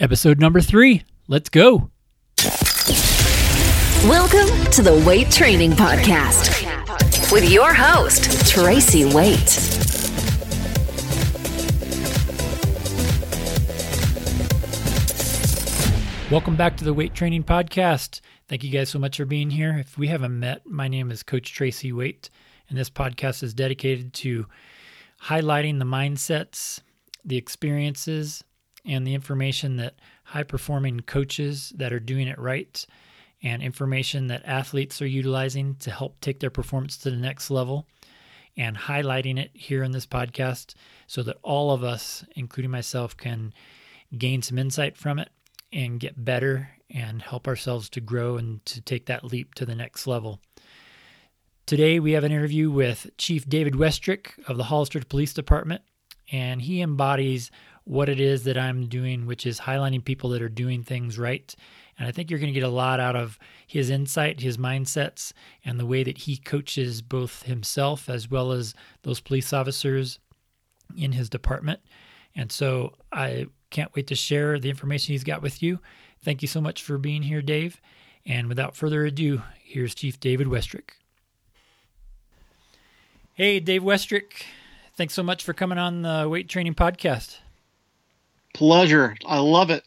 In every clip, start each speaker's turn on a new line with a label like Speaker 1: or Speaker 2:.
Speaker 1: Episode number three. Let's go.
Speaker 2: Welcome to the Weight Training Podcast with your host, Tracy Weight.
Speaker 1: Welcome back to the Weight Training Podcast. Thank you guys so much for being here. If we haven't met, my name is Coach Tracy Weight, and this podcast is dedicated to highlighting the mindsets, the experiences, and the information that high performing coaches that are doing it right and information that athletes are utilizing to help take their performance to the next level and highlighting it here in this podcast so that all of us, including myself, can gain some insight from it and get better and help ourselves to grow and to take that leap to the next level. Today, we have an interview with Chief David Westrick of the Hollister Police Department, and he embodies what it is that I'm doing, which is highlighting people that are doing things right. And I think you're going to get a lot out of his insight, his mindsets, and the way that he coaches both himself as well as those police officers in his department. And so I can't wait to share the information he's got with you. Thank you so much for being here, Dave. And without further ado, here's Chief David Westrick. Hey, Dave Westrick. Thanks so much for coming on the Weight Training Podcast.
Speaker 3: Pleasure. I love it.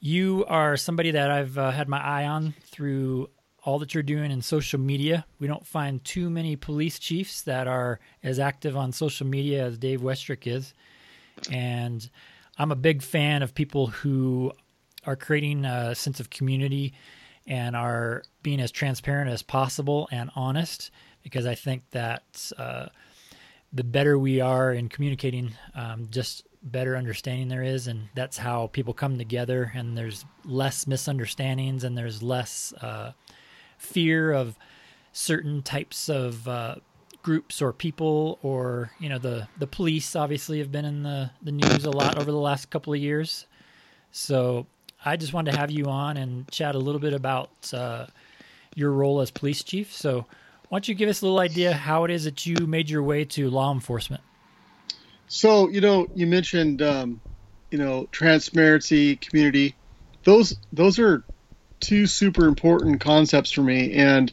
Speaker 1: You are somebody that I've uh, had my eye on through all that you're doing in social media. We don't find too many police chiefs that are as active on social media as Dave Westrick is. And I'm a big fan of people who are creating a sense of community and are being as transparent as possible and honest because I think that uh, the better we are in communicating, um, just better understanding there is, and that's how people come together. And there's less misunderstandings, and there's less uh, fear of certain types of uh, groups or people, or you know, the the police obviously have been in the the news a lot over the last couple of years. So I just wanted to have you on and chat a little bit about uh, your role as police chief. So why don't you give us a little idea how it is that you made your way to law enforcement?
Speaker 3: So, you know, you mentioned, um, you know, transparency, community. Those those are two super important concepts for me, and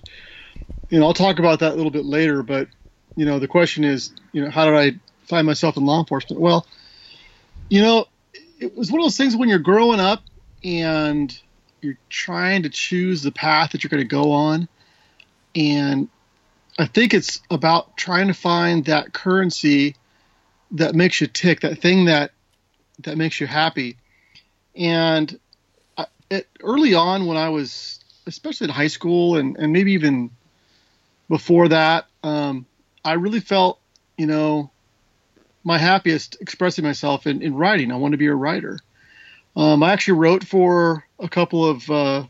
Speaker 3: you know, I'll talk about that a little bit later. But you know, the question is, you know, how did I find myself in law enforcement? Well, you know, it was one of those things when you're growing up and you're trying to choose the path that you're going to go on, and I think it's about trying to find that currency that makes you tick, that thing that that makes you happy. And I, it, early on, when I was, especially in high school, and and maybe even before that, um, I really felt, you know, my happiest expressing myself in, in writing. I wanted to be a writer. Um, I actually wrote for a couple of uh,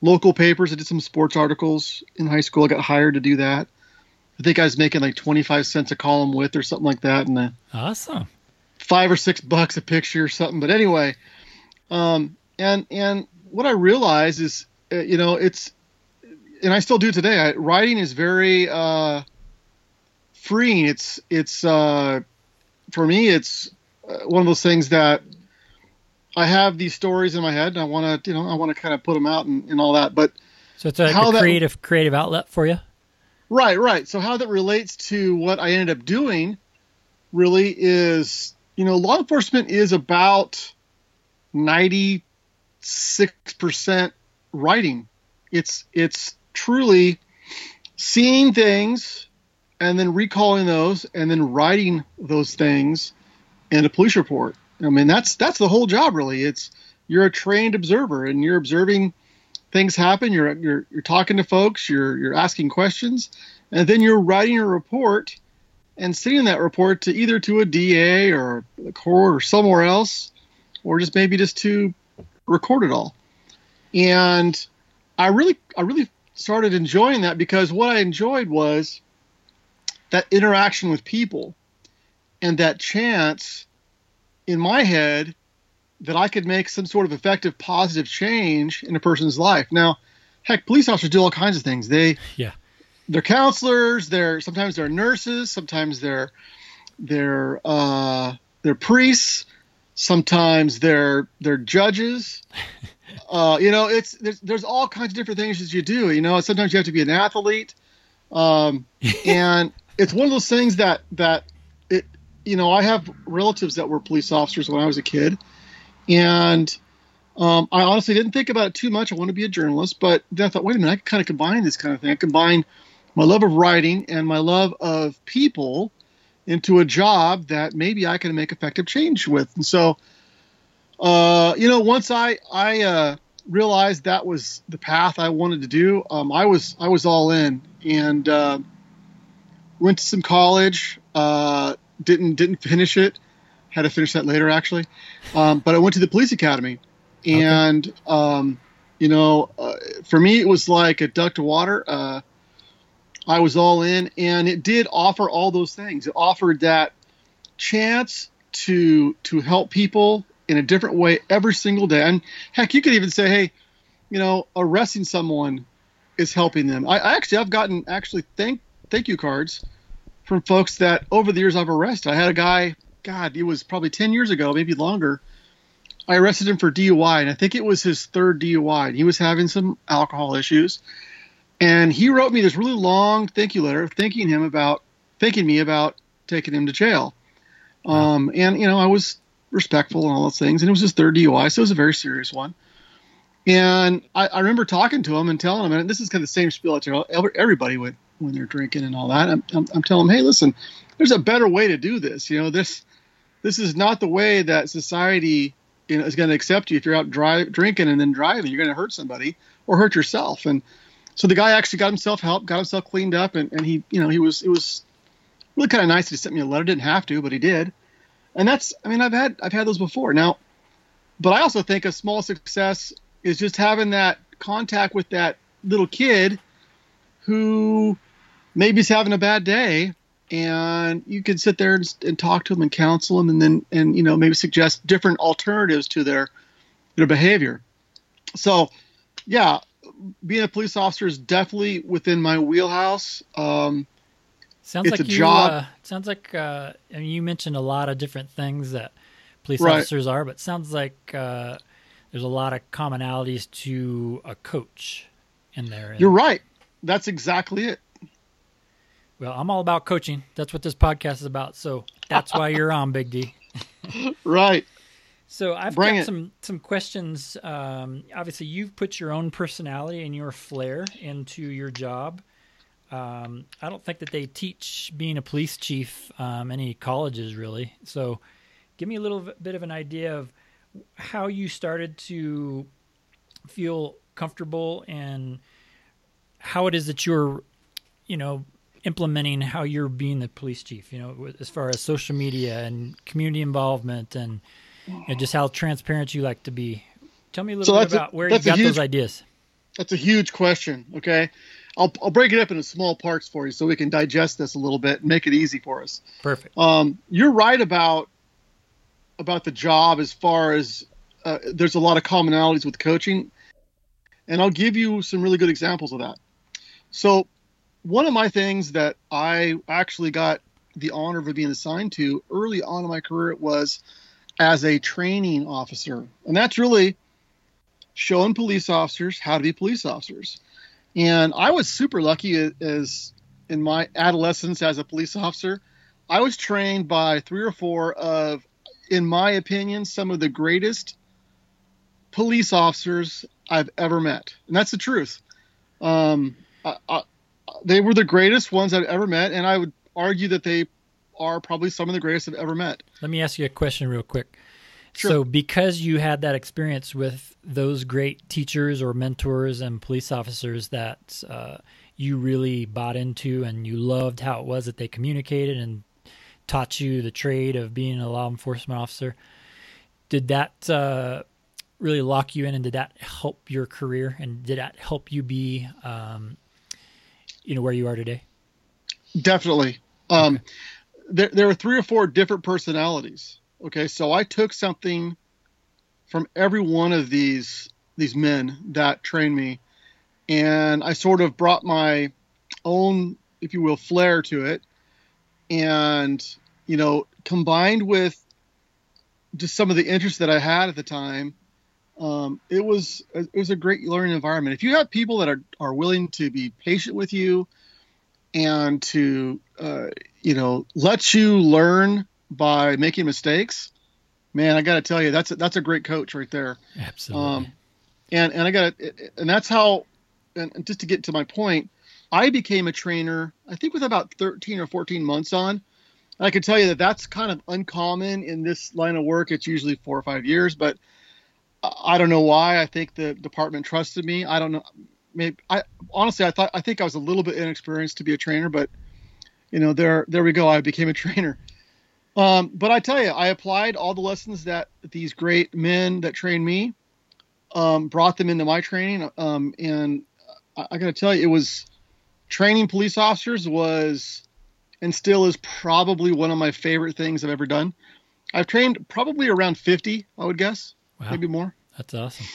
Speaker 3: local papers. I did some sports articles in high school. I got hired to do that. I think I was making like 25 cents a column width or something like that. And
Speaker 1: awesome.
Speaker 3: Five or six bucks a picture or something. But anyway, um, and, and what I realize is, uh, you know, it's, and I still do today. I, writing is very, uh, freeing. It's, it's, uh, for me, it's uh, one of those things that I have these stories in my head and I want to, you know, I want to kind of put them out and, and all that. But
Speaker 1: so it's a, a creative, that, creative outlet for you.
Speaker 3: Right, right. So how that relates to what I ended up doing really is, you know, law enforcement is about 96% writing. It's it's truly seeing things and then recalling those and then writing those things in a police report. I mean, that's that's the whole job really. It's you're a trained observer and you're observing things happen. You're you're you're talking to folks. You're you're asking questions, and then you're writing a report and sending that report to either to a DA or the court or somewhere else, or just maybe just to record it all. And I really I really started enjoying that because what I enjoyed was that interaction with people and that chance in my head that I could make some sort of effective positive change in a person's life. Now, heck, police officers do all kinds of things. They
Speaker 1: yeah.
Speaker 3: They're counselors, they're sometimes they're nurses, sometimes they're they're uh they're priests, Sometimes they're they're judges. Uh, you know, it's there's there's all kinds of different things that you do. You know, sometimes you have to be an athlete, um, and it's one of those things that that it. You know, I have relatives that were police officers when I was a kid, and um, I honestly didn't think about it too much. I want to be a journalist, but then I thought, wait a minute, I can kind of combine this kind of thing. I combine my love of writing and my love of people into a job that maybe I can make effective change with. And so, uh, you know, once I I uh, realized that was the path I wanted to do, um, I was I was all in and uh, went to some college. Uh, didn't didn't finish it. Had to finish that later actually, um, but I went to the police academy, and okay. um, you know, uh, for me it was like a duck to water. Uh, I was all in, and it did offer all those things. It offered that chance to to help people in a different way every single day. And heck, you could even say, hey, you know, arresting someone is helping them. I, I actually I've gotten actually thank thank you cards from folks that over the years I've arrested. I had a guy, God, it was probably ten years ago, maybe longer. I arrested him for DUI, and I think it was his third DUI. And he was having some alcohol issues, and he wrote me this really long thank you letter, thanking him about thanking me about taking him to jail. Um, and you know, I was respectful and all those things. And it was his third DUI, so it was a very serious one. And I, I remember talking to him and telling him, and this is kind of the same spiel I tell everybody when, when they're drinking and all that. I'm, I'm, I'm telling him, hey, listen, there's a better way to do this. You know, this this is not the way that society you know, is going to accept you if you're out drive, drinking and then driving. You're going to hurt somebody or hurt yourself. And so the guy actually got himself help, got himself cleaned up, and, and he, you know, he was it was really kind of nice. He sent me a letter. Didn't have to, but he did and that's I mean I've had I've had those before now, but I also think a small success is just having that contact with that little kid who maybe is having a bad day and you can sit there and, and, talk to them and counsel them and then and you know maybe suggest different alternatives to their their behavior so yeah being a police officer is definitely within my wheelhouse um,
Speaker 1: Sounds like you. Job. Uh, sounds like uh, I mean, you mentioned a lot of different things that police right. officers are, but sounds like uh, there's a lot of commonalities to a coach in there.
Speaker 3: You're right. That's exactly it.
Speaker 1: Well, I'm all about coaching. That's what this podcast is about. So that's why you're on, Big D.
Speaker 3: right.
Speaker 1: So I've Bring got it. some some questions. Um, obviously, you've put your own personality and your flair into your job. Um, I don't think that they teach being a police chief um, any colleges really. So, give me a little bit of an idea of how you started to feel comfortable and how it is that you're, you know, implementing how you're being the police chief. You know, as far as social media and community involvement and you know, just how transparent you like to be. Tell me a little so bit about a, where you got huge, those ideas.
Speaker 3: That's a huge question. Okay. I'll, I'll break it up into small parts for you so we can digest this a little bit and make it easy for us.
Speaker 1: Perfect.
Speaker 3: Um, you're right about about the job as far as uh, there's a lot of commonalities with coaching, and I'll give you some really good examples of that. So, one of my things that I actually got the honor of being assigned to early on in my career was as a training officer, and that's really showing police officers how to be police officers. And I was super lucky as in my adolescence as a police officer. I was trained by three or four of, in my opinion, some of the greatest police officers I've ever met. And that's the truth. Um, I, I, they were the greatest ones I've ever met. And I would argue that they are probably some of the greatest I've ever met.
Speaker 1: Let me ask you a question real quick. Sure. So, because you had that experience with those great teachers or mentors and police officers that uh, you really bought into and you loved how it was that they communicated and taught you the trade of being a law enforcement officer, did that uh, really lock you in and did that help your career and did that help you be, um, you know, where you are today?
Speaker 3: Definitely. Um, okay. there, there were three or four different personalities Okay, so I took something from every one of these these men that trained me, and I sort of brought my own, if you will, flair to it, and you know, combined with just some of the interests that I had at the time, um, it was it was a great learning environment. If you have people that are are willing to be patient with you and to uh, you know let you learn by making mistakes, man, I got to tell you that's a, that's a great coach right there.
Speaker 1: Absolutely. Um,
Speaker 3: and and I got and that's how. And just to get to my point, I became a trainer. I think with about 13 or 14 months on. I can tell you that that's kind of uncommon in this line of work. It's usually four or five years, but I don't know why. I think the department trusted me. I don't know. Maybe I honestly I thought I think I was a little bit inexperienced to be a trainer, but you know there there we go. I became a trainer. Um, but I tell you, I applied all the lessons that these great men that trained me um, brought them into my training, um, and I, I got to tell you, it was training police officers was and still is probably one of my favorite things I've ever done. I've trained probably around 50, I would guess. Wow. Maybe more.
Speaker 1: That's awesome.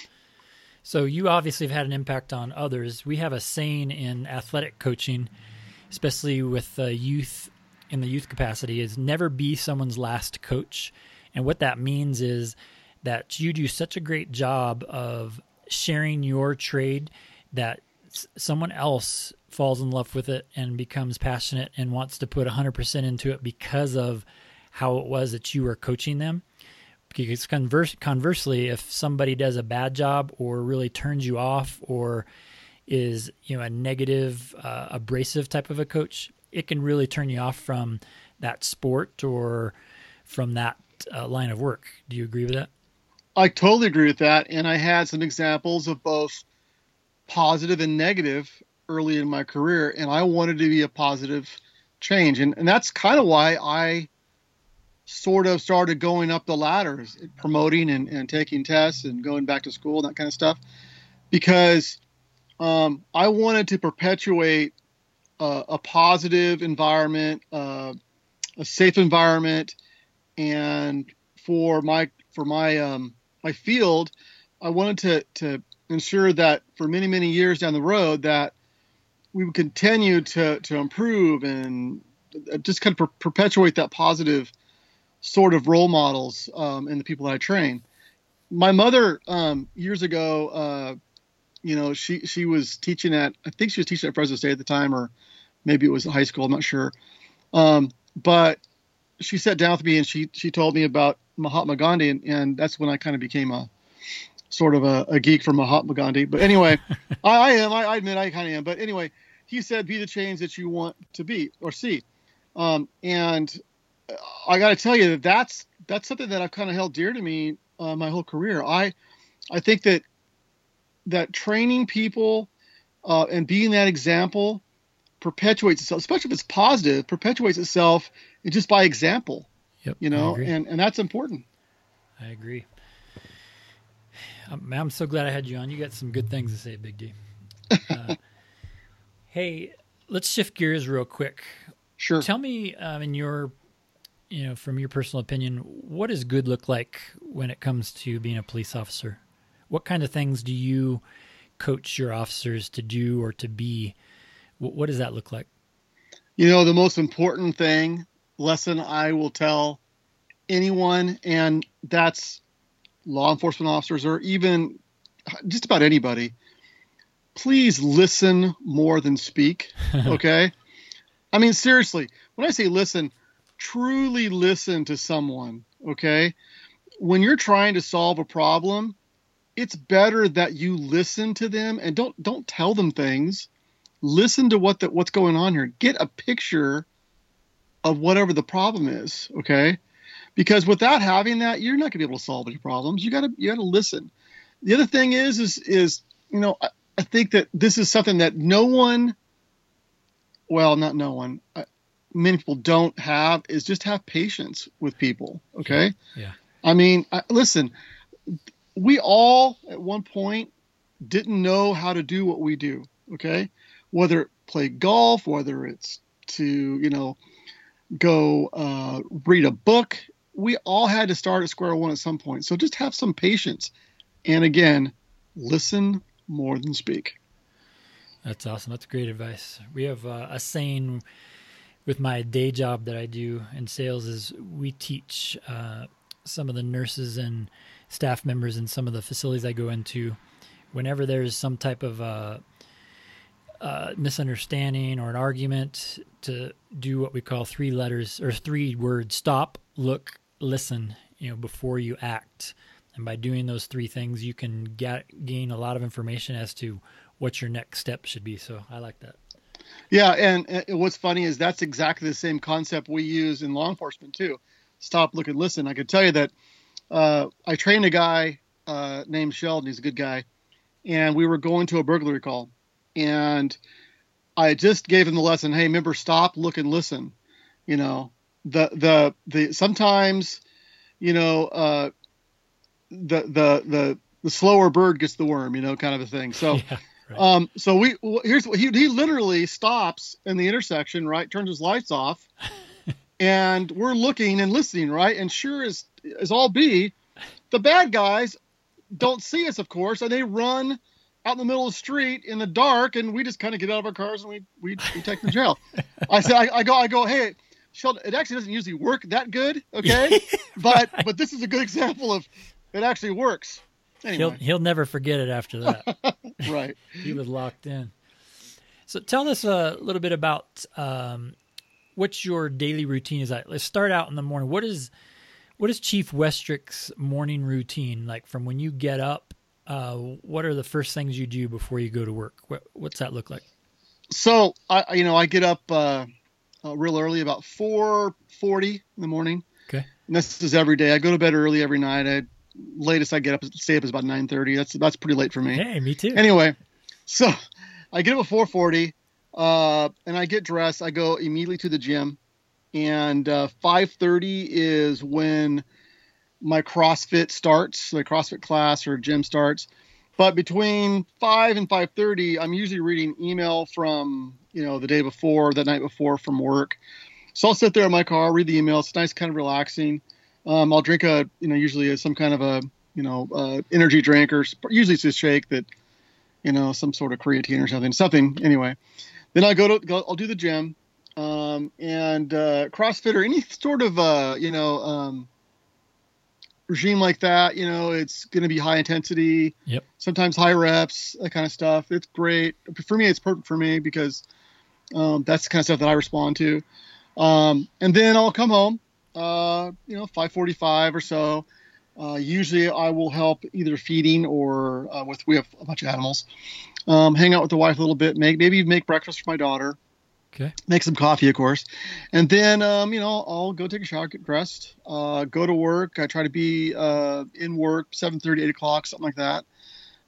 Speaker 1: So you obviously have had an impact on others. We have a saying in athletic coaching, especially with the youth in the youth capacity, is never be someone's last coach. And what that means is that you do such a great job of sharing your trade that someone else falls in love with it and becomes passionate and wants to put 100% into it because of how it was that you were coaching them because converse, conversely, if somebody does a bad job or really turns you off or is you know a negative, uh, abrasive type of a coach, it can really turn you off from that sport or from that uh, line of work. Do you agree with that?
Speaker 3: I totally agree with that, and I had some examples of both positive and negative early in my career, and I wanted to be a positive change, and and that's kind of why I sort of started going up the ladders, promoting and, and taking tests and going back to school and that kind of stuff, because um, I wanted to perpetuate uh, a positive environment, uh, a safe environment, and for my for my um, my field, I wanted to to ensure that for many many years down the road that we would continue to to improve and just kind of per- perpetuate that positive sort of role models um, in the people that I train. My mother um, years ago, uh, you know, she she was teaching at I think she was teaching at Fresno State at the time, or maybe it was high school. I'm not sure. Um, but she sat down with me and she she told me about Mahatma Gandhi, and, and that's when I kind of became a sort of a, a geek for Mahatma Gandhi. But anyway, I, I, am. I, I admit I kind of am. But anyway, he said, "Be the change that you want to be or see." Um, and I got to tell you that that's that's something that I've kind of held dear to me uh, my whole career. I I think that that training people uh, and being that example perpetuates itself, especially if it's positive, perpetuates itself just by example.
Speaker 1: Yep,
Speaker 3: you know, and and that's important.
Speaker 1: I agree. I'm, I'm, so glad I had you on. You got some good things to say, Big D. Uh, hey, let's shift gears real quick.
Speaker 3: Sure.
Speaker 1: Tell me, um, in your you know, from your personal opinion, what does good look like when it comes to being a police officer? What kind of things do you coach your officers to do or to be? What, what does that look like?
Speaker 3: You know, the most important thing lesson I will tell anyone, and that's law enforcement officers or even just about anybody, please listen more than speak. Okay. I mean, seriously, when I say listen, truly listen to someone, okay? When you're trying to solve a problem, it's better that you listen to them and don't don't tell them things. Listen to what the, what's going on here. Get a picture of whatever the problem is, okay? Because without having that, you're not going to be able to solve any problems. You got to you got to listen. The other thing is is is you know I, I think that this is something that no one well, not no one. I, many people don't have is just have patience with people. Okay.
Speaker 1: Yeah.
Speaker 3: I mean, listen, we all at one point didn't know how to do what we do. Okay. Whether it play golf, whether it's to, you know, go uh, read a book, we all had to start at square one at some point. So just have some patience. And again, listen more than speak.
Speaker 1: That's awesome. That's great advice. We have uh, a saying with my day job that I do in sales is we teach uh, some of the nurses and staff members in some of the facilities I go into, whenever there's some type of uh, uh, misunderstanding or an argument, to do what we call three letters or three words: stop, look, listen. You know, before you act. And by doing those three things, you can get, gain a lot of information as to what your next step should be. So I like that.
Speaker 3: Yeah, and, what's funny is that's exactly the same concept we use in law enforcement too. Stop, look, and listen. I could tell you that uh, I trained a guy uh, named Sheldon. He's a good guy, and we were going to a burglary call, and I just gave him the lesson. Hey, remember, stop, look, and listen. You know, the the the sometimes, you know, uh, the the the the slower bird gets the worm. You know, kind of a thing. So.
Speaker 1: Yeah, right.
Speaker 3: Um, so we here's what he he literally stops in the intersection, right? Turns his lights off, and we're looking and listening, right? And sure as as all be, the bad guys don't see us, of course, and they run out in the middle of the street in the dark, and we just kind of get out of our cars and we we, we take them to jail. I said, I, I go, I go, hey, Sheldon, it actually doesn't usually work that good, okay? but but this is a good example of it actually works. Anyway,
Speaker 1: He'll he'll never forget it after that.
Speaker 3: right.
Speaker 1: he was locked in. So tell us a little bit about um, what's your daily routine is like. Let's start out in the morning. What is what is Chief Westrick's morning routine like? From when you get up, uh, what are the first things you do before you go to work? What, what's that look like?
Speaker 3: So I, you know, I get up uh, uh, real early, about four forty in the morning.
Speaker 1: Okay.
Speaker 3: And this is every day. I go to bed early every night. I latest I get up stay up is about nine thirty. That's that's pretty late for me.
Speaker 1: Hey, me too.
Speaker 3: Anyway, so I get up at four forty, uh, and I get dressed. I go immediately to the gym, and uh, five thirty is when my CrossFit starts, the CrossFit class or gym starts. But between five and five thirty, I'm usually reading email from you know the day before, the night before from work. So I'll sit there in my car, read the email. It's nice, kind of relaxing. Um, I'll drink a you know usually some kind of a you know uh, energy drink or usually it's a shake that you know some sort of creatine or something something anyway. Then I go to go, I'll do the gym um, and uh, CrossFit or any sort of uh, you know um, regime like that. You know it's going to be high intensity.
Speaker 1: Yep.
Speaker 3: Sometimes high reps, that kind of stuff. It's great for me. It's perfect for me because um, that's the kind of stuff that I respond to. Um, and then I'll come home, uh, you know, 5:45 or so. Uh, usually, I will help either feeding or uh, with we have a bunch of animals. Um, hang out with the wife a little bit, make maybe make breakfast for my daughter,
Speaker 1: Okay.
Speaker 3: make some coffee, of course, and then um, you know I'll go take a shower, get dressed, uh, go to work. I try to be uh, in work 7:30, 8 o'clock, something like that.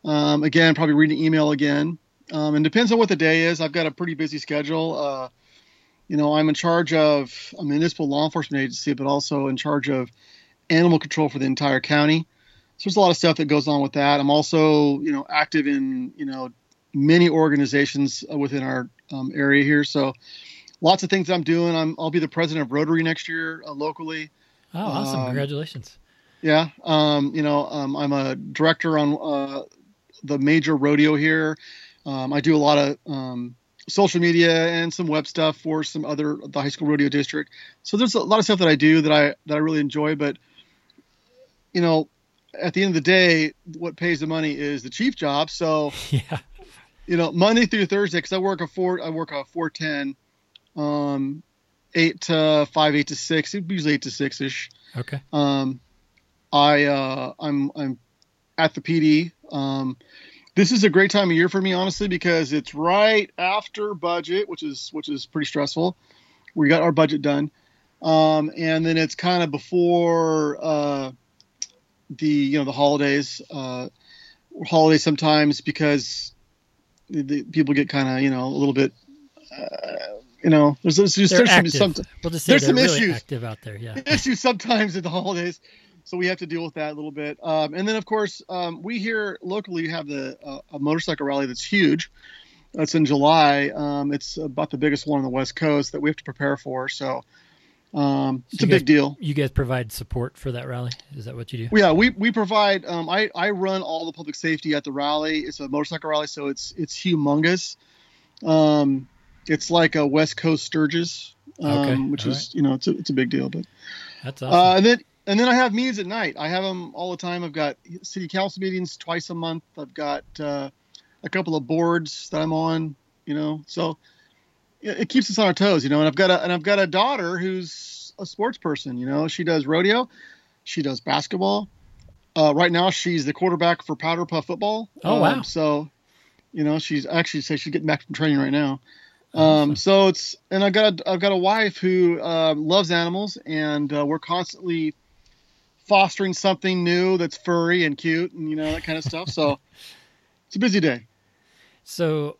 Speaker 3: Um, again, probably reading email again. Um, and depends on what the day is. I've got a pretty busy schedule. Uh, you know, I'm in charge of a municipal law enforcement agency, but also in charge of animal control for the entire county. So there's a lot of stuff that goes on with that. I'm also, you know, active in, you know, many organizations within our um, area here. So lots of things I'm doing. I'm, I'll be the president of Rotary next year uh, locally.
Speaker 1: Oh, awesome!
Speaker 3: Um,
Speaker 1: Congratulations.
Speaker 3: Yeah. Um, you know, um, I'm a director on uh, the major rodeo here. Um, I do a lot of um, social media and some web stuff for some other the high school rodeo district. So there's a lot of stuff that I do that I that I really enjoy. But you know, at the end of the day, what pays the money is the chief job. So
Speaker 1: Yeah.
Speaker 3: you know, Monday through Thursday, because I work a four, I work a four ten, um, eight to five, eight to six, it usually eight to six ish.
Speaker 1: Okay.
Speaker 3: Um, I uh, I'm I'm at the PD. Um, this is a great time of year for me, honestly, because it's right after budget, which is which is pretty stressful. We got our budget done, um, and then it's kind of before uh, the you know the holidays. Uh, holidays sometimes because the, the people get kind of you know a little bit. Uh, you know, there's, there's, there's, there's some, some
Speaker 1: We'll just say
Speaker 3: there's some
Speaker 1: really
Speaker 3: issues.
Speaker 1: active out there. Yeah.
Speaker 3: issues sometimes at the holidays, so we have to deal with that a little bit. Um, and then, of course, um, we here locally have the uh, a motorcycle rally that's huge. That's in July. Um, it's about the biggest one on the West Coast that we have to prepare for. So um, it's
Speaker 1: So
Speaker 3: a
Speaker 1: guys-
Speaker 3: big deal.
Speaker 1: You guys provide support for that rally. Is that what you do?
Speaker 3: Yeah, we we provide. Um, I I run all the public safety at the rally. It's a motorcycle rally, so it's it's humongous. Um, it's like a West Coast Sturgis, um,
Speaker 1: Okay,
Speaker 3: which
Speaker 1: all
Speaker 3: is you know it's a it's a big deal. But
Speaker 1: That's awesome.
Speaker 3: uh, and then and then I have meetings at night. I have them all the time. I've got city council meetings twice a month. I've got uh, a couple of boards that I'm on. You know, so it, it keeps us on our toes. You know, and I've got a and I've got a daughter who's a sports person. You know, she does rodeo, she does basketball. Uh, right now, she's the quarterback for Powder Puff football.
Speaker 1: Oh wow!
Speaker 3: Um, so, you know, she's actually say she's getting back from training right now. Um, so it's and I've got a, I've got a wife who uh, loves animals, and uh, we're constantly fostering something new that's furry and cute, and you know that kind of stuff. So it's a busy day.
Speaker 1: So,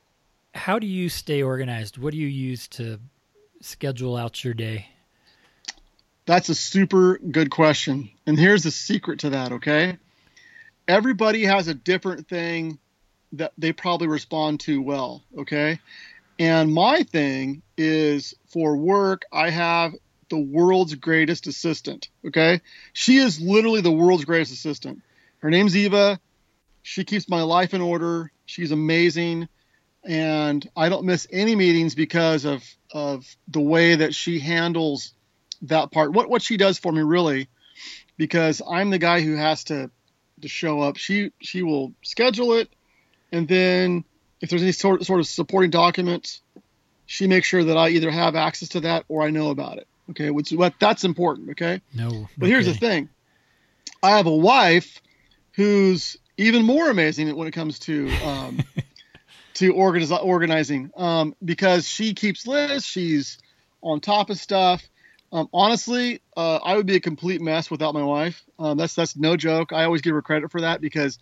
Speaker 1: how do you stay organized? What do you use to schedule out your day?
Speaker 3: That's a super good question, and here's the secret to that. Okay, everybody has a different thing that they probably respond to well. Okay, and my thing is for work, I have the world's greatest assistant. Okay. She is literally the world's greatest assistant. Her name's Eva. She keeps my life in order. She's amazing. And I don't miss any meetings because of, of the way that she handles that part. What, what she does for me really, because I'm the guy who has to, to show up. She, she will schedule it. And then if there's any sort, sort of supporting documents, she makes sure that I either have access to that or I know about it. Okay, which what that's important. Okay.
Speaker 1: No.
Speaker 3: But here's the thing: I have a wife who's even more amazing when it comes to um, to organize, organizing um, because she keeps lists. She's on top of stuff. Um, honestly, uh, I would be a complete mess without my wife. Um, that's that's no joke. I always give her credit for that because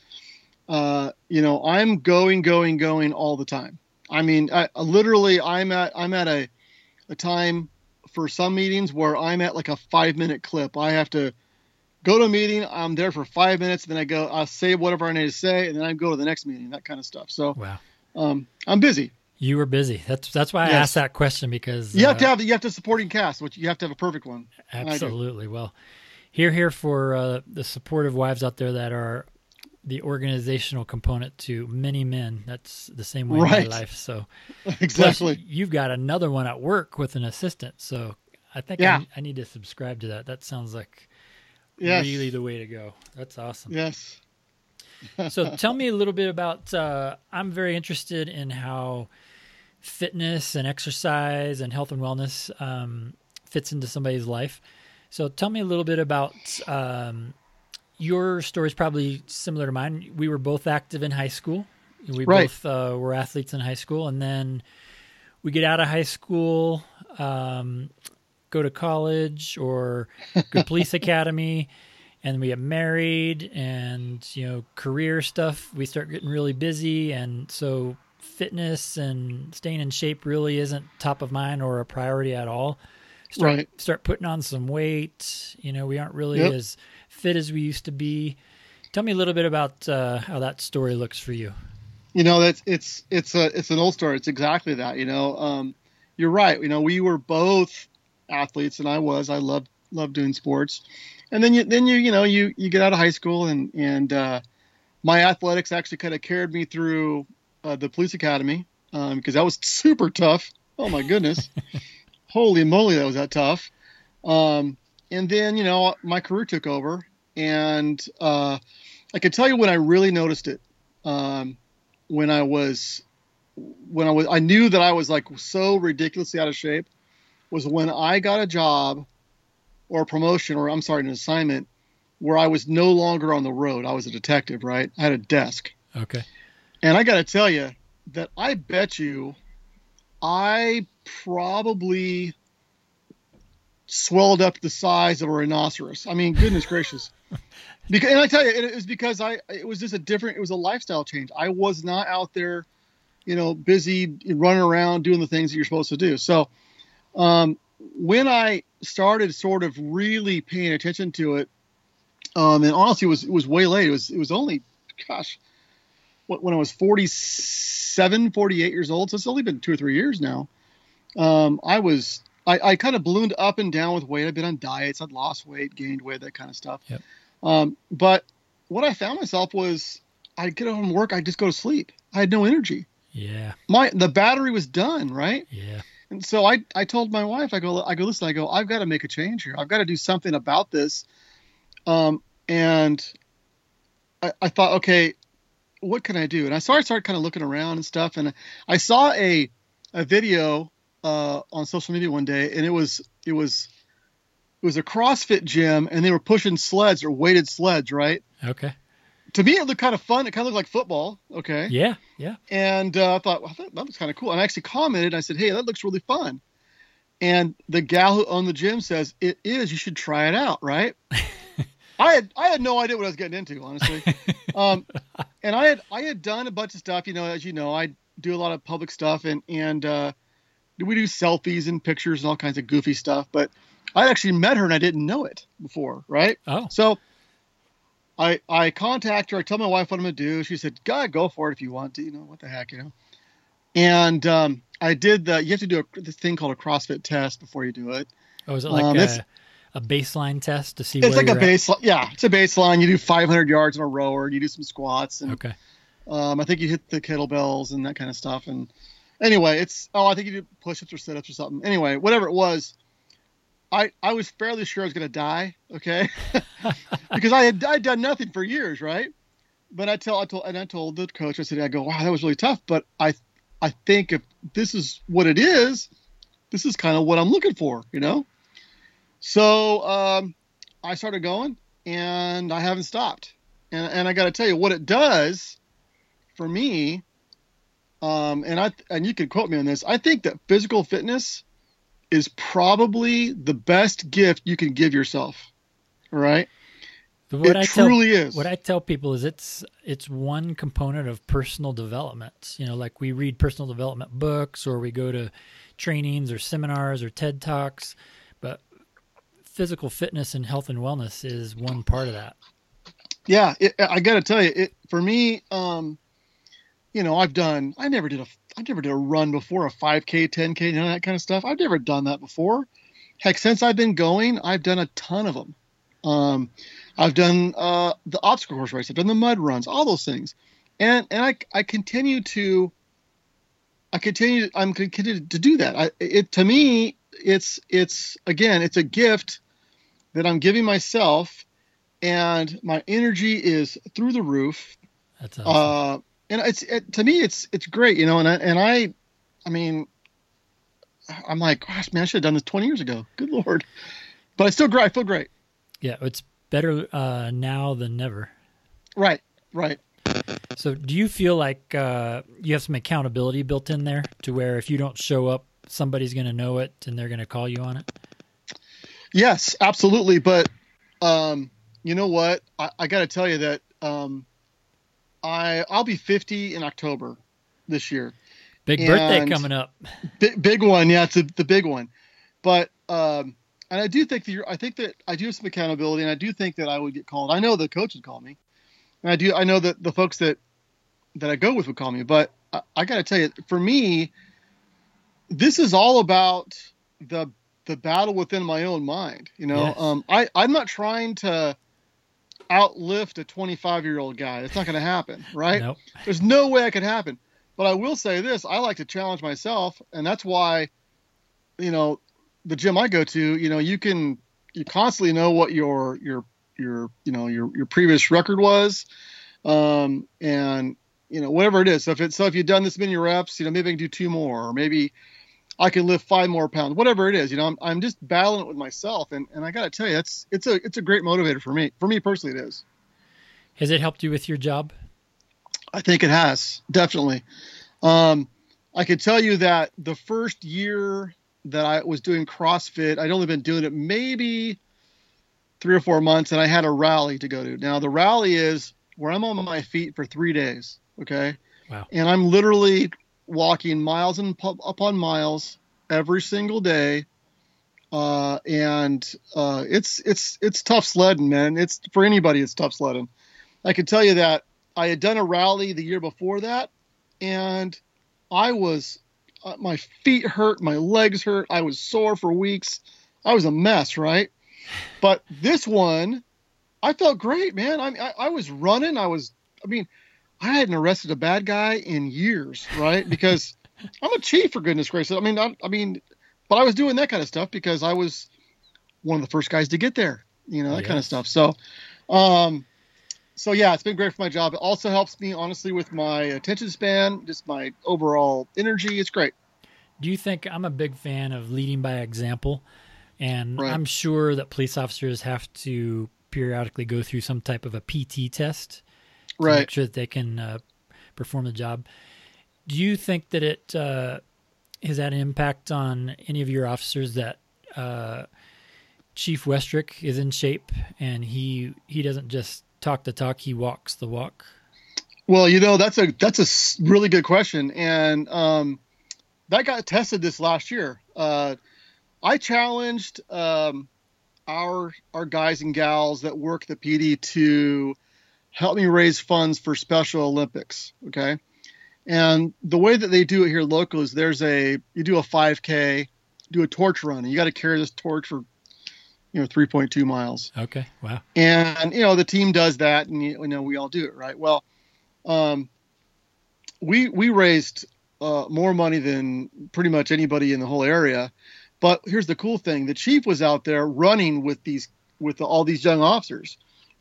Speaker 3: uh, you know I'm going, going, going all the time. I mean, I, literally, I'm at I'm at a a time for some meetings where I'm at like a five minute clip. I have to go to a meeting. I'm there for five minutes. Then I go, I'll say whatever I need to say, and then I go to the next meeting. That kind of stuff. So,
Speaker 1: wow,
Speaker 3: um, I'm busy.
Speaker 1: You were busy. That's that's why I
Speaker 3: Yes.
Speaker 1: asked that question because
Speaker 3: You have
Speaker 1: uh,
Speaker 3: to have you have to supporting cast, which you have to have a perfect one. I.
Speaker 1: Absolutely. Well, here, here for uh, the supportive wives out there that are the organizational component to many men. That's the same way in my life. So, plus
Speaker 3: exactly.
Speaker 1: you've got another one at work with an assistant. So, I think
Speaker 3: Yeah.
Speaker 1: I, I need to subscribe to that. That sounds like
Speaker 3: Yes.
Speaker 1: really the way to go. That's awesome.
Speaker 3: Yes.
Speaker 1: so tell me a little bit about uh, i'm very interested in how fitness and exercise and health and wellness um, fits into somebody's life so tell me a little bit about um, your story is probably similar to mine. We were both active in high school. We
Speaker 3: Right.
Speaker 1: both uh, were athletes in high school. And then we get out of high school um, go to college or go to police academy and we get married and you know career stuff. We start getting really busy. And so fitness and staying in shape really isn't top of mind or a priority at all. Start,
Speaker 3: Right.
Speaker 1: start putting on some weight. You know we aren't really
Speaker 3: Yep.
Speaker 1: as fit as we used to be tell me a little bit about uh, how that story looks for you
Speaker 3: You know, that's it's it's a it's an old story. It's exactly that. You know, um, you're right. You know, we were both athletes, and I was. I loved loved doing sports. And then you then you you know you you get out of high school, and and uh, my athletics actually kind of carried me through uh, the police academy um, because that was super tough. Oh my goodness, holy moly, that was that tough. Um, and then you know my career took over, and uh, I can tell you when I really noticed it. Um, when I was when I was I knew that I was like so ridiculously out of shape was when I got a job or a promotion or I'm sorry an assignment where I was no longer on the road. I was a detective, right? I had a desk.
Speaker 1: okay
Speaker 3: And I got to tell you that I bet you I probably swelled up the size of a rhinoceros. I mean, goodness gracious. Because, and I tell you, it was because I, it was just a different, it was a lifestyle change. I was not out there, you know, busy running around doing the things that you're supposed to do. So, um, when I started sort of really paying attention to it, um, and honestly, it was, it was way late. It was, it was only, gosh, when I was 47, 48 years old. So it's only been two or three years now. Um, I was, I, I kind of ballooned up and down with weight. I've been on diets. I'd lost weight, gained weight, that kind of stuff.
Speaker 1: Yep.
Speaker 3: Um, but what I found myself was I'd get home from work. I'd just go to sleep. I had no energy.
Speaker 1: yeah
Speaker 3: My, the battery was done. Right.
Speaker 1: yeah
Speaker 3: And so I, I told my wife, I go, I go, listen, I go, I've got to make a change here. I've got to do something about this. Um, and I, I thought, okay, what can I do? And I started, started kind of looking around and stuff. And I saw a, a video uh, on social media one day, and it was it was it was a CrossFit gym, and they were pushing sleds or weighted sleds, right?
Speaker 1: Okay.
Speaker 3: To me, it looked kind of fun. It kind of looked like football. Okay.
Speaker 1: Yeah. Yeah.
Speaker 3: And uh, I thought, well, that, that looks kind of cool. And I actually commented. I said, hey, that looks really fun. And the gal who owned the gym says, it is. You should try it out, right? I had I had no idea what I was getting into, honestly. um, and I had I had done a bunch of stuff, you know, as you know, I do a lot of public stuff, and and uh, we do selfies and pictures and all kinds of goofy stuff. But I actually met her and I didn't know it before, right?
Speaker 1: Oh.
Speaker 3: So I I contact her. I tell my wife what I'm gonna do. She said, "God, go for it if you want to. You know what the heck, you know." And um, I did the. You have to do a, this thing called a CrossFit test before you do it.
Speaker 1: Oh, is it like
Speaker 3: Um,
Speaker 1: a, a baseline test to see
Speaker 3: It's like a baseline. Yeah, it's a baseline. You do 500 yards in a rower. You do some squats, and
Speaker 1: Okay.
Speaker 3: um, I think you hit the kettlebells and that kind of stuff. And anyway, it's oh, I think you do push-ups or sit-ups or something. Anyway, whatever it was, I I was fairly sure I was gonna die. Okay, because I had I'd done nothing for years, right? But I tell I told and I told the coach I said I go wow that was really tough, but I I think if this is what it is, this is kind of what I'm looking for, you know. So um, I started going, and I haven't stopped. And and I got to tell you what it does for me. Um, and I and you can quote me on this. I think that physical fitness is probably the best gift you can give yourself. All right,
Speaker 1: But What
Speaker 3: it
Speaker 1: I tell,
Speaker 3: truly is.
Speaker 1: What I tell people is it's it's one component of personal development. You know, like we read personal development books or we go to trainings or seminars or TED Talks, but physical fitness and health and wellness is one part of that.
Speaker 3: yeah, it, I got to tell you, it for me. Um, you know, I've done. I never did a. I never did a run before, a 5K, 10K, none of that kind of stuff. I've never done that before. Heck, since I've been going, I've done a ton of them. Um, I've done uh, the obstacle course race. I've done the mud runs, all those things, and and I I continue to. I continue. I'm continue to do that. I, it to me, it's it's again, it's a gift that I'm giving myself, and my energy is through the roof.
Speaker 1: That's awesome.
Speaker 3: Uh, and it's it, to me, it's it's great, you know. And I, and I, I mean, I'm like, gosh, man, I should have done this 20 years ago. Good lord, but I still great. I feel great.
Speaker 1: yeah, it's better uh, now than never.
Speaker 3: Right, right.
Speaker 1: So, do you feel like uh, you have some accountability built in there to where if you don't show up, somebody's going to know it and they're going to call you on it?
Speaker 3: Yes, absolutely. But um, you know what? I, I got to tell you that um, I I'll be 50 in October this year.
Speaker 1: Big birthday coming up.
Speaker 3: big, big one. Yeah, it's a, the big one. But um, and I do think that you're, I think that I do have some accountability, and I do think that I would get called. I know the coach would call me, and I do. I know that the folks that that I go with would call me. But I, I got to tell you, for me, this is all about the the battle within my own mind. You know,
Speaker 1: Yes.
Speaker 3: um, I I'm not trying to outlift a 25 year old guy. It's not going to happen, right?
Speaker 1: Nope.
Speaker 3: There's no way it could happen. But I will say this: I like to challenge myself, and that's why, you know, the gym I go to, you know, you can you constantly know what your your your you know your your previous record was, um, and you know whatever it is. So if it's so if you've done this many reps, you know maybe I can do two more, or maybe I can lift five more pounds, whatever it is. You know, I'm I'm just battling it with myself, and and I got to tell you, that's it's a it's a great motivator for me. For me personally, it is.
Speaker 1: Has it helped you with your job?
Speaker 3: I think it has definitely. Um, I could tell you that the first year that I was doing CrossFit, I'd only been doing it maybe three or four months, and I had a rally to go to. Now the rally is where I'm on my feet for three days. Okay.
Speaker 1: Wow.
Speaker 3: And I'm literally walking miles and upon miles every single day. Uh, and uh, it's it's it's tough sledding, man. It's for anybody. It's tough sledding. I can tell you that I had done a rally the year before that, and I was uh, my feet hurt, my legs hurt, I was sore for weeks. I was a mess, right? But this one, I felt great, man. I, I I was running. I was, I mean, I hadn't arrested a bad guy in years, right? Because I'm a chief, for goodness gracious. I mean, I, I mean, but I was doing that kind of stuff because I was one of the first guys to get there. you know that
Speaker 1: Yes.
Speaker 3: kind of stuff. So, um, so yeah, it's been great for my job. It also helps me honestly with my attention span, just my overall energy. It's great.
Speaker 1: Do you think I'm a big fan of leading by example? And
Speaker 3: Right.
Speaker 1: I'm sure that police officers have to periodically go through some type of a PT test
Speaker 3: Right.
Speaker 1: make sure that they can uh, perform the job. Do you think that it uh, has had an impact on any of your officers that uh, Chief Westrick is in shape and he he doesn't just talk the talk, he walks the walk?
Speaker 3: Well, you know that's a that's a really good question, and um, that got tested this last year. Uh, I challenged um, our our guys and gals that work the PD to help me raise funds for Special Olympics. Okay, and the way that they do it here local is there's a you do a 5K, do a torch run, and you got to carry this torch for you know 3.2 miles
Speaker 1: Okay, wow.
Speaker 3: and you know the team does that and you know we all do it right well um, we we raised uh, more money than pretty much anybody in the whole area but here's the cool thing the chief was out there running with these with all these young officers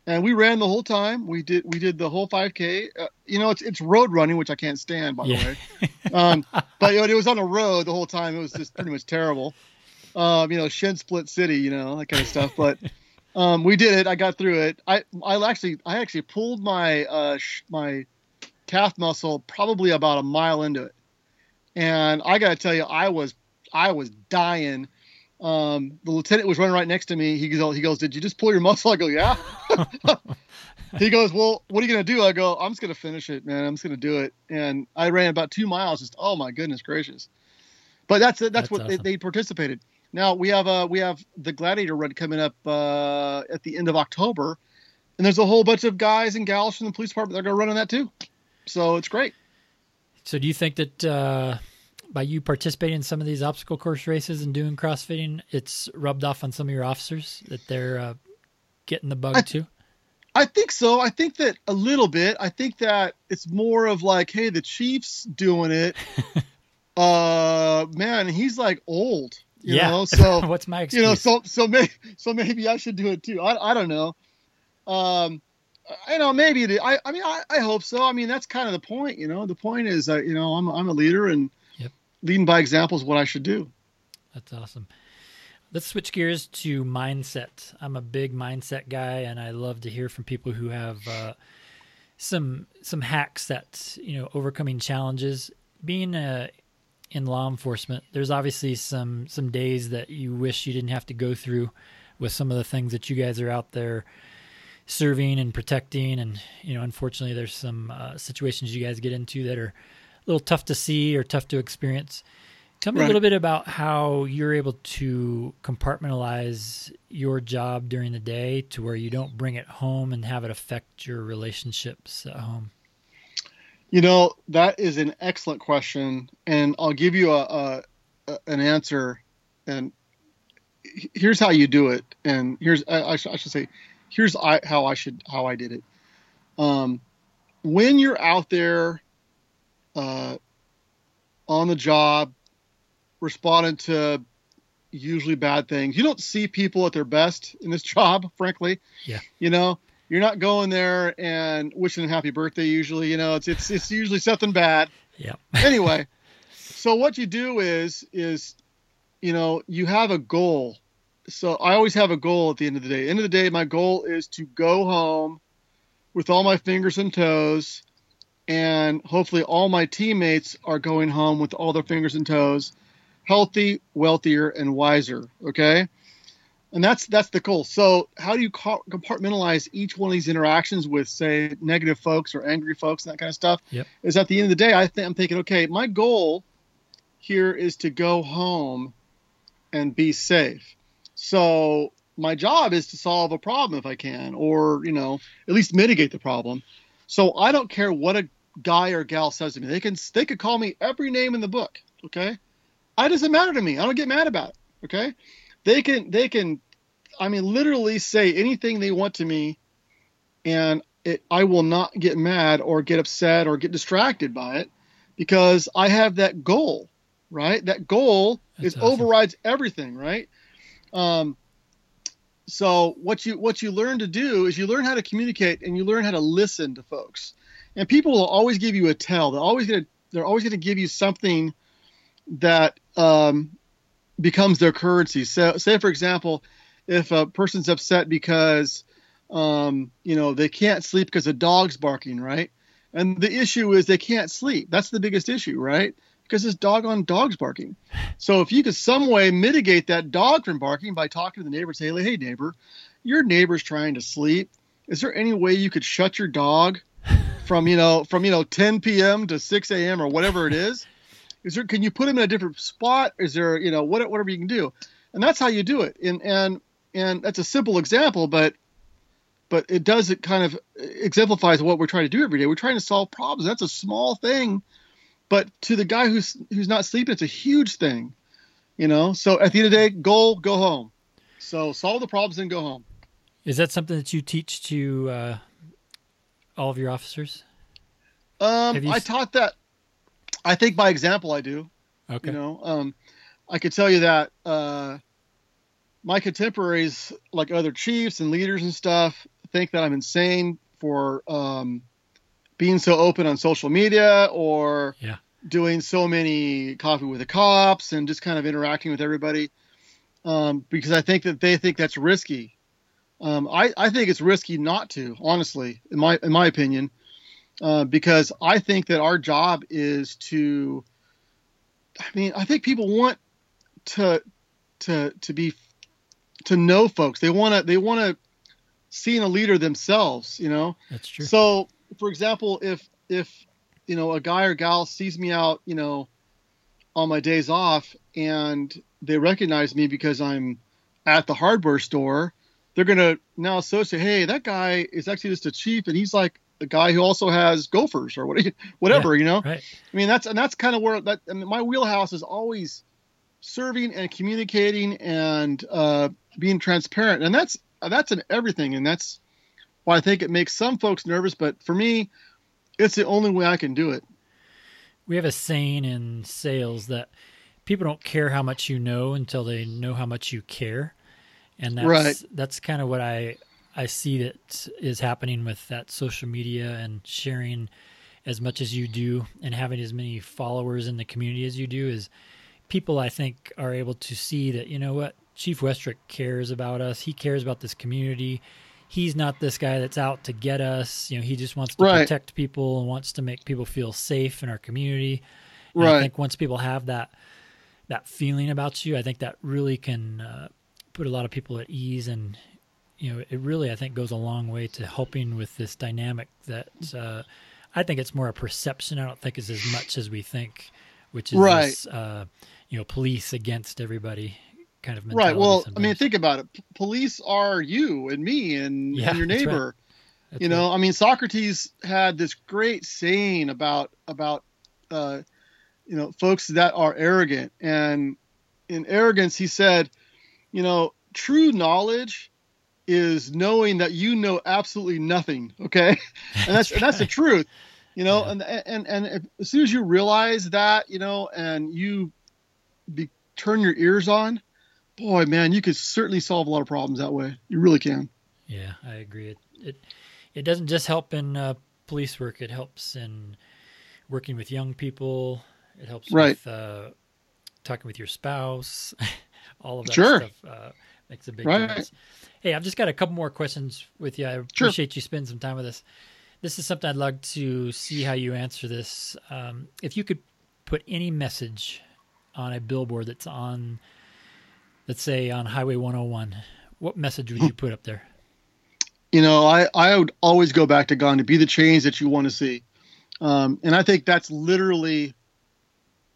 Speaker 3: and we ran the whole time we did we did the whole 5k uh, you know it's it's road running which i can't stand by
Speaker 1: Yeah.
Speaker 3: the way um, but you know, it was on a road the whole time it was just pretty much terrible um, you know shin split city you know that kind of stuff but um, we did it. I got through it. I I actually I actually pulled my uh, sh- my calf muscle probably about a mile into it, and I got to tell you, I was I was dying. Um, the lieutenant was running right next to me. He goes, he goes, did you just pull your muscle? I go, yeah. he goes, well, what are you gonna do? I go, I'm just gonna finish it, man. I'm just gonna do it. And I ran about two miles. Just oh my goodness gracious. But that's that's,
Speaker 1: That's
Speaker 3: what
Speaker 1: awesome.
Speaker 3: they, they participated. Now we have uh we have the Gladiator Run coming up uh, at the end of October, and there's a whole bunch of guys and gals from the police department that are going to run on that too. So it's great.
Speaker 1: So, do you think that uh, by you participating in some of these obstacle course races and doing CrossFitting, it's rubbed off on some of your officers that they're uh, getting the bug
Speaker 3: I-
Speaker 1: too?
Speaker 3: I think so. I think that a little bit. I think that it's more of like, hey, the Chiefs doing it. uh, man, he's like old, you
Speaker 1: yeah.
Speaker 3: know. So
Speaker 1: what's my
Speaker 3: you know, so so maybe so maybe I should do it too. I, I don't know. Um, I know maybe it is. I I mean I, I hope so. I mean that's kind of the point. You know, the point is uh, you know I'm I'm a leader and. Leading by example is what I should do.
Speaker 1: That's awesome. Let's switch gears to mindset. I'm a big mindset guy, and I love to hear from people who have uh, some some hacks that you know overcoming challenges. Being uh, in law enforcement, there's obviously some some days that you wish you didn't have to go through with some of the things that you guys are out there serving and protecting. And you know, unfortunately, there's some uh, situations you guys get into that are little tough to see or tough to experience. Tell me a little bit about how you're able to compartmentalize your job during the day to where you don't bring it home and have it affect your relationships at home.
Speaker 3: You know that is an excellent question, and I'll give you a, a, a an answer. And here's how you do it. And here's I, I, sh- I should say, here's I, how I should how I did it. Um, when you're out there, uh, on the job, responding to usually bad things, you don't see people at their best in this job. Frankly,
Speaker 1: Yeah.
Speaker 3: you know, you're not going there and wishing them happy birthday. Usually, you know, it's it's it's usually something bad.
Speaker 1: Yeah.
Speaker 3: Anyway, so what you do is is you know you have a goal. So I always have a goal at the end of the day. End of the day, my goal is to go home with all my fingers and toes, and hopefully all my teammates are going home with all their fingers and toes, healthy, wealthier, and wiser. Okay and that's that's the goal. So how do you compartmentalize each one of these interactions with, say, negative folks or angry folks and that kind of stuff?
Speaker 1: Yep.
Speaker 3: Is at the end of the day, I think I'm thinking, okay, my goal here is to go home and be safe. So my job is to solve a problem if I can, or you know, at least mitigate the problem. So I don't care what a guy or gal says to me. They can they could call me every name in the book. Okay, it doesn't matter to me. I don't get mad about it. Okay, they can they can i mean literally say anything they want to me and it, i will not get mad or get upset or get distracted by it because i have that goal right that goal
Speaker 1: That's
Speaker 3: is
Speaker 1: awesome.
Speaker 3: overrides everything right um so what you what you learn to do is you learn how to communicate and you learn how to listen to folks. And people will always give you a tell. They're always gonna they're always gonna give you something that um, becomes their currency. So, say for example, if a person's upset because um, you know they can't sleep because a dog's barking, right? And the issue is they can't sleep. That's the biggest issue, right? Because this dog on dog's barking. So if you could some way mitigate that dog from barking by talking to the neighbor say, hey neighbor, your neighbor's trying to sleep. Is there any way you could shut your dog from you know from you know 10 p.m. to 6 a.m. or whatever it is? Is there can you put him in a different spot? Is there you know what, whatever you can do, and that's how you do it. And and and that's a simple example, but but it does it kind of exemplifies what we're trying to do every day. We're trying to solve problems. That's a small thing, but to the guy who's who's not sleeping, it's a huge thing. You know. So at the end of the day, goal, go home. So solve the problems and go home.
Speaker 1: Is that something that you teach to uh, all of your officers?
Speaker 3: Um, I taught that. I think by example, I do.
Speaker 1: Okay.
Speaker 3: You know, um, I could tell you that uh, my contemporaries, like other chiefs and leaders and stuff, think that I'm insane for um, being so open on social media or
Speaker 1: yeah.
Speaker 3: doing so many coffee with the cops and just kind of interacting with everybody. Um, because I think that they think that's risky. Um, I, I think it's risky not to, honestly, in my in my opinion, uh, because I think that our job is to. I mean, I think people want to to to be to know folks. They want to they want to see in a leader themselves. You know.
Speaker 1: That's true.
Speaker 3: So, for example, if if you know a guy or gal sees me out, you know, on my days off, and they recognize me because I'm at the hardware store, they're gonna now associate, hey, that guy is actually just a chief, and he's like the guy who also has gophers or whatever,
Speaker 1: Yeah,
Speaker 3: you know.
Speaker 1: Right.
Speaker 3: I mean, that's and that's kind of where that I mean, my wheelhouse is always serving and communicating and uh, being transparent, and that's that's in everything, and that's why I think it makes some folks nervous. But for me, it's the only way I can do it.
Speaker 1: We have a saying in sales that people don't care how much you know until they know how much you care, and that's
Speaker 3: Right.
Speaker 1: that's kind of what I I see that is happening with that social media and sharing as much as you do and having as many followers in the community as you do is people I think are able to see that you know what Chief Westrick cares about us. He cares about this community. He's not this guy that's out to get us. You know, he just wants to
Speaker 3: Right.
Speaker 1: protect people and wants to make people feel safe in our community. And I think once people have that that feeling about you, I think that really can uh, put a lot of people at ease, and you know, it really I think goes a long way to helping with this dynamic. That uh, I think it's more a perception. I don't think it's as much as we think, which is
Speaker 3: Right.
Speaker 1: this, uh, you know, police against everybody kind of
Speaker 3: Right. Well, I mean, think about it. P- police are you and me and,
Speaker 1: Yeah,
Speaker 3: and your
Speaker 1: right.
Speaker 3: neighbor.
Speaker 1: That's
Speaker 3: you know, I mean, Socrates had this great saying about about uh, you know folks that are arrogant, and in arrogance, he said, you know, true knowledge is knowing that you know absolutely nothing. Okay, and that's and that's the truth. You know,
Speaker 1: Yeah.
Speaker 3: and and and as soon as you realize that, you know, and you be, turn your ears on, boy, man, you could certainly solve a lot of problems that way. You really can.
Speaker 1: Yeah, I agree. It it, it doesn't just help in uh, police work. It helps in working with young people. It helps
Speaker 3: Right.
Speaker 1: with uh, talking with your spouse. All of that
Speaker 3: Sure.
Speaker 1: stuff uh, makes a big
Speaker 3: Right.
Speaker 1: difference. Hey, I've just got a couple more questions with you. I
Speaker 3: Sure.
Speaker 1: appreciate you spending some time with us. This is something I'd like to see how you answer this. Um, if you could put any message on a billboard that's on, let's say, on Highway 101, what message would you put up there?
Speaker 3: you know, I, I would always go back to Gandhi, be the change that you want to see. Um, and I think that's literally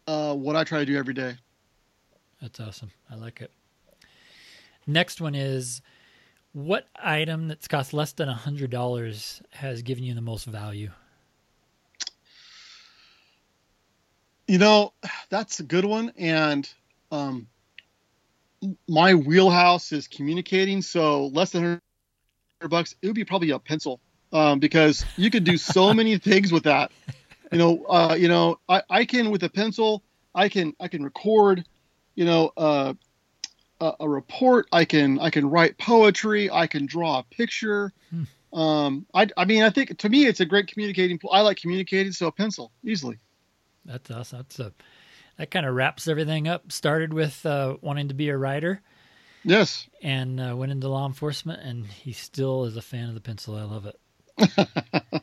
Speaker 3: uh, what I try to do every day.
Speaker 1: That's awesome. I like it. Next one is what item that's cost less than a hundred dollars has given you the most value?
Speaker 3: You know, that's a good one. And um, my wheelhouse is communicating. So less than 100 bucks, it would be probably a pencil um, because you could do so many things with that. You know, uh, you know, I, I can with a pencil, I can I can record, you know, uh, a, a report. I can I can write poetry. I can draw a picture.
Speaker 1: Hmm.
Speaker 3: Um, I, I mean, I think to me it's a great communicating. I like communicating, so a pencil easily.
Speaker 1: That's awesome. That's a that kind of wraps everything up. Started with uh, wanting to be a writer.
Speaker 3: Yes.
Speaker 1: And uh, went into law enforcement, and he still is a fan of the pencil. I love it.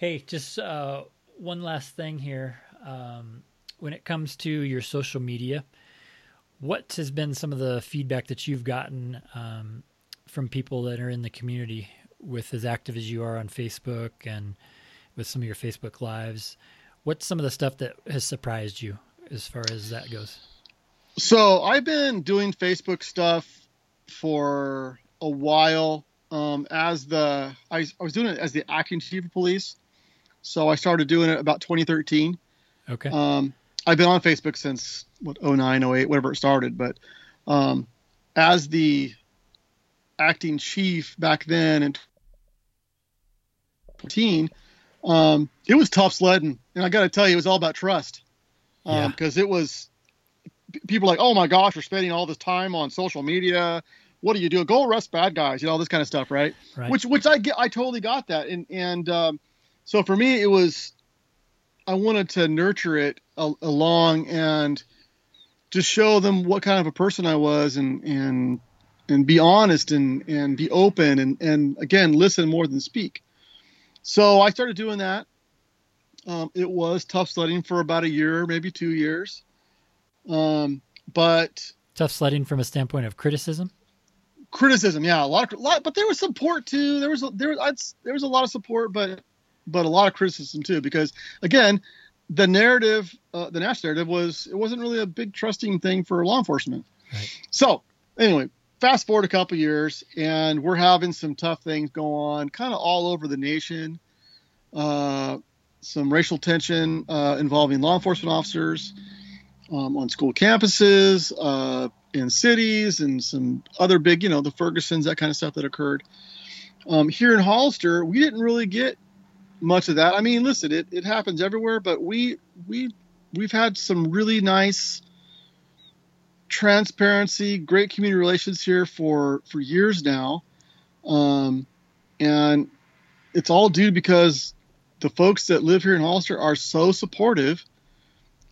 Speaker 1: hey, just uh, one last thing here. Um, when it comes to your social media, what has been some of the feedback that you've gotten um, from people that are in the community with as active as you are on Facebook and with some of your Facebook lives? What's some of the stuff that has surprised you as far as that goes?
Speaker 3: So I've been doing Facebook stuff for a while. Um, as the I, I, was doing it as the acting chief of police, so I started doing it about 2013.
Speaker 1: Okay.
Speaker 3: Um, I've been on Facebook since what 09, 08, whatever it started. But um, as the acting chief back then in 2014, um, it was tough sledding, and I got to tell you, it was all about trust because um, yeah. it was people like, oh my gosh, we're spending all this time on social media. What do you do? Go arrest bad guys, you know, all this kind of stuff, right?
Speaker 1: right.
Speaker 3: Which, which I get, I totally got that, and and um, so for me, it was, I wanted to nurture it a- along and just show them what kind of a person I was, and and and be honest and and be open, and and again, listen more than speak. So I started doing that. Um, it was tough sledding for about a year, maybe two years. Um, but
Speaker 1: tough sledding from a standpoint of criticism.
Speaker 3: Criticism, yeah, a lot of lot, but there was support too. There was there was there was a lot of support, but but a lot of criticism too, because again, the narrative, uh, the national narrative was it wasn't really a big trusting thing for law enforcement.
Speaker 1: Right.
Speaker 3: So anyway, fast forward a couple years, and we're having some tough things go on, kind of all over the nation. Uh, some racial tension uh, involving law enforcement officers um, on school campuses, uh, in cities, and some other big, you know, the Fergusons, that kind of stuff that occurred. Um, here in Hollister, we didn't really get much of that. I mean, listen, it, it happens everywhere, but we we we've had some really nice transparency, great community relations here for for years now, um, and it's all due because the folks that live here in Hollister are so supportive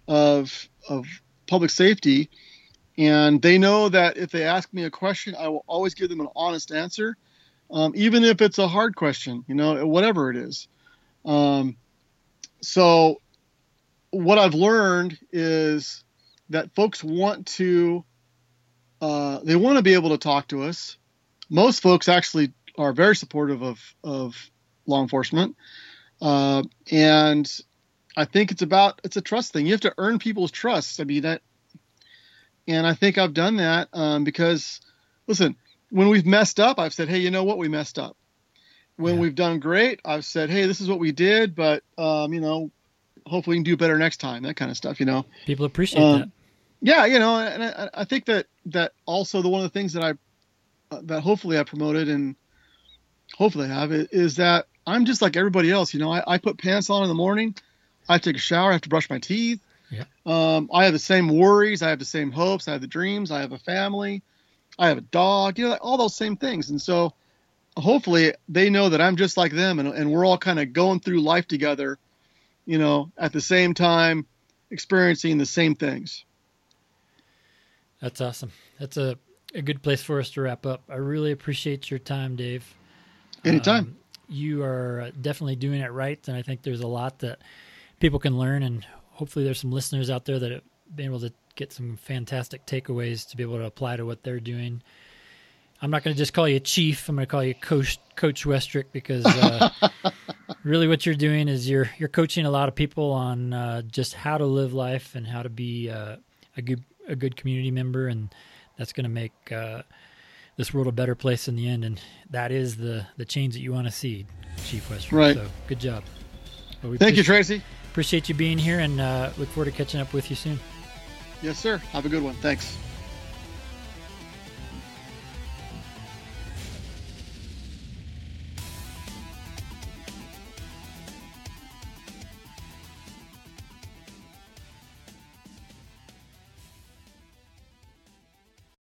Speaker 3: of of public safety, and they know that if they ask me a question, I will always give them an honest answer, um, even if it's a hard question, you know, whatever it is. Um, so, what I've learned is that folks want to uh, they want to be able to talk to us. Most folks actually are very supportive of of law enforcement, uh, and I think it's about it's a trust thing. You have to earn people's trust. I mean that, and I think I've done that um, because, listen, when we've messed up, I've said, hey, you know what, we messed up. When yeah. we've done great, I've said, hey, this is what we did, but um, you know, hopefully we can do better next time. That kind of stuff, you know.
Speaker 1: People appreciate um, that.
Speaker 3: Yeah, you know, and I, I, think that that also the one of the things that I uh, that hopefully I promoted and hopefully I have it is that I'm just like everybody else. You know, I, I put pants on in the morning. I take a shower. I have to brush my teeth.
Speaker 1: Yeah.
Speaker 3: Um, I have the same worries. I have the same hopes. I have the dreams. I have a family. I have a dog. You know, all those same things. And so, hopefully, they know that I'm just like them, and, and we're all kind of going through life together. You know, at the same time, experiencing the same things.
Speaker 1: That's awesome. That's a, a good place for us to wrap up. I really appreciate your time, Dave.
Speaker 3: Anytime. Um,
Speaker 1: you are definitely doing it right, and I think there's a lot that people can learn, and hopefully there's some listeners out there that have been able to get some fantastic takeaways to be able to apply to what they're doing. I'm not going to just call you chief. I'm going to call you coach Coach Westrick because uh, really what you're doing is you're you're coaching a lot of people on uh, just how to live life and how to be uh, a good a good community member, and that's going to make uh, this world a better place in the end. And that is the the change that you want to see, Chief Westrick.
Speaker 3: Right.
Speaker 1: So good job.
Speaker 3: Thank you, Tracy.
Speaker 1: Appreciate you being here, and uh, look forward to catching up with you soon.
Speaker 3: Yes, sir. Have a good one. Thanks.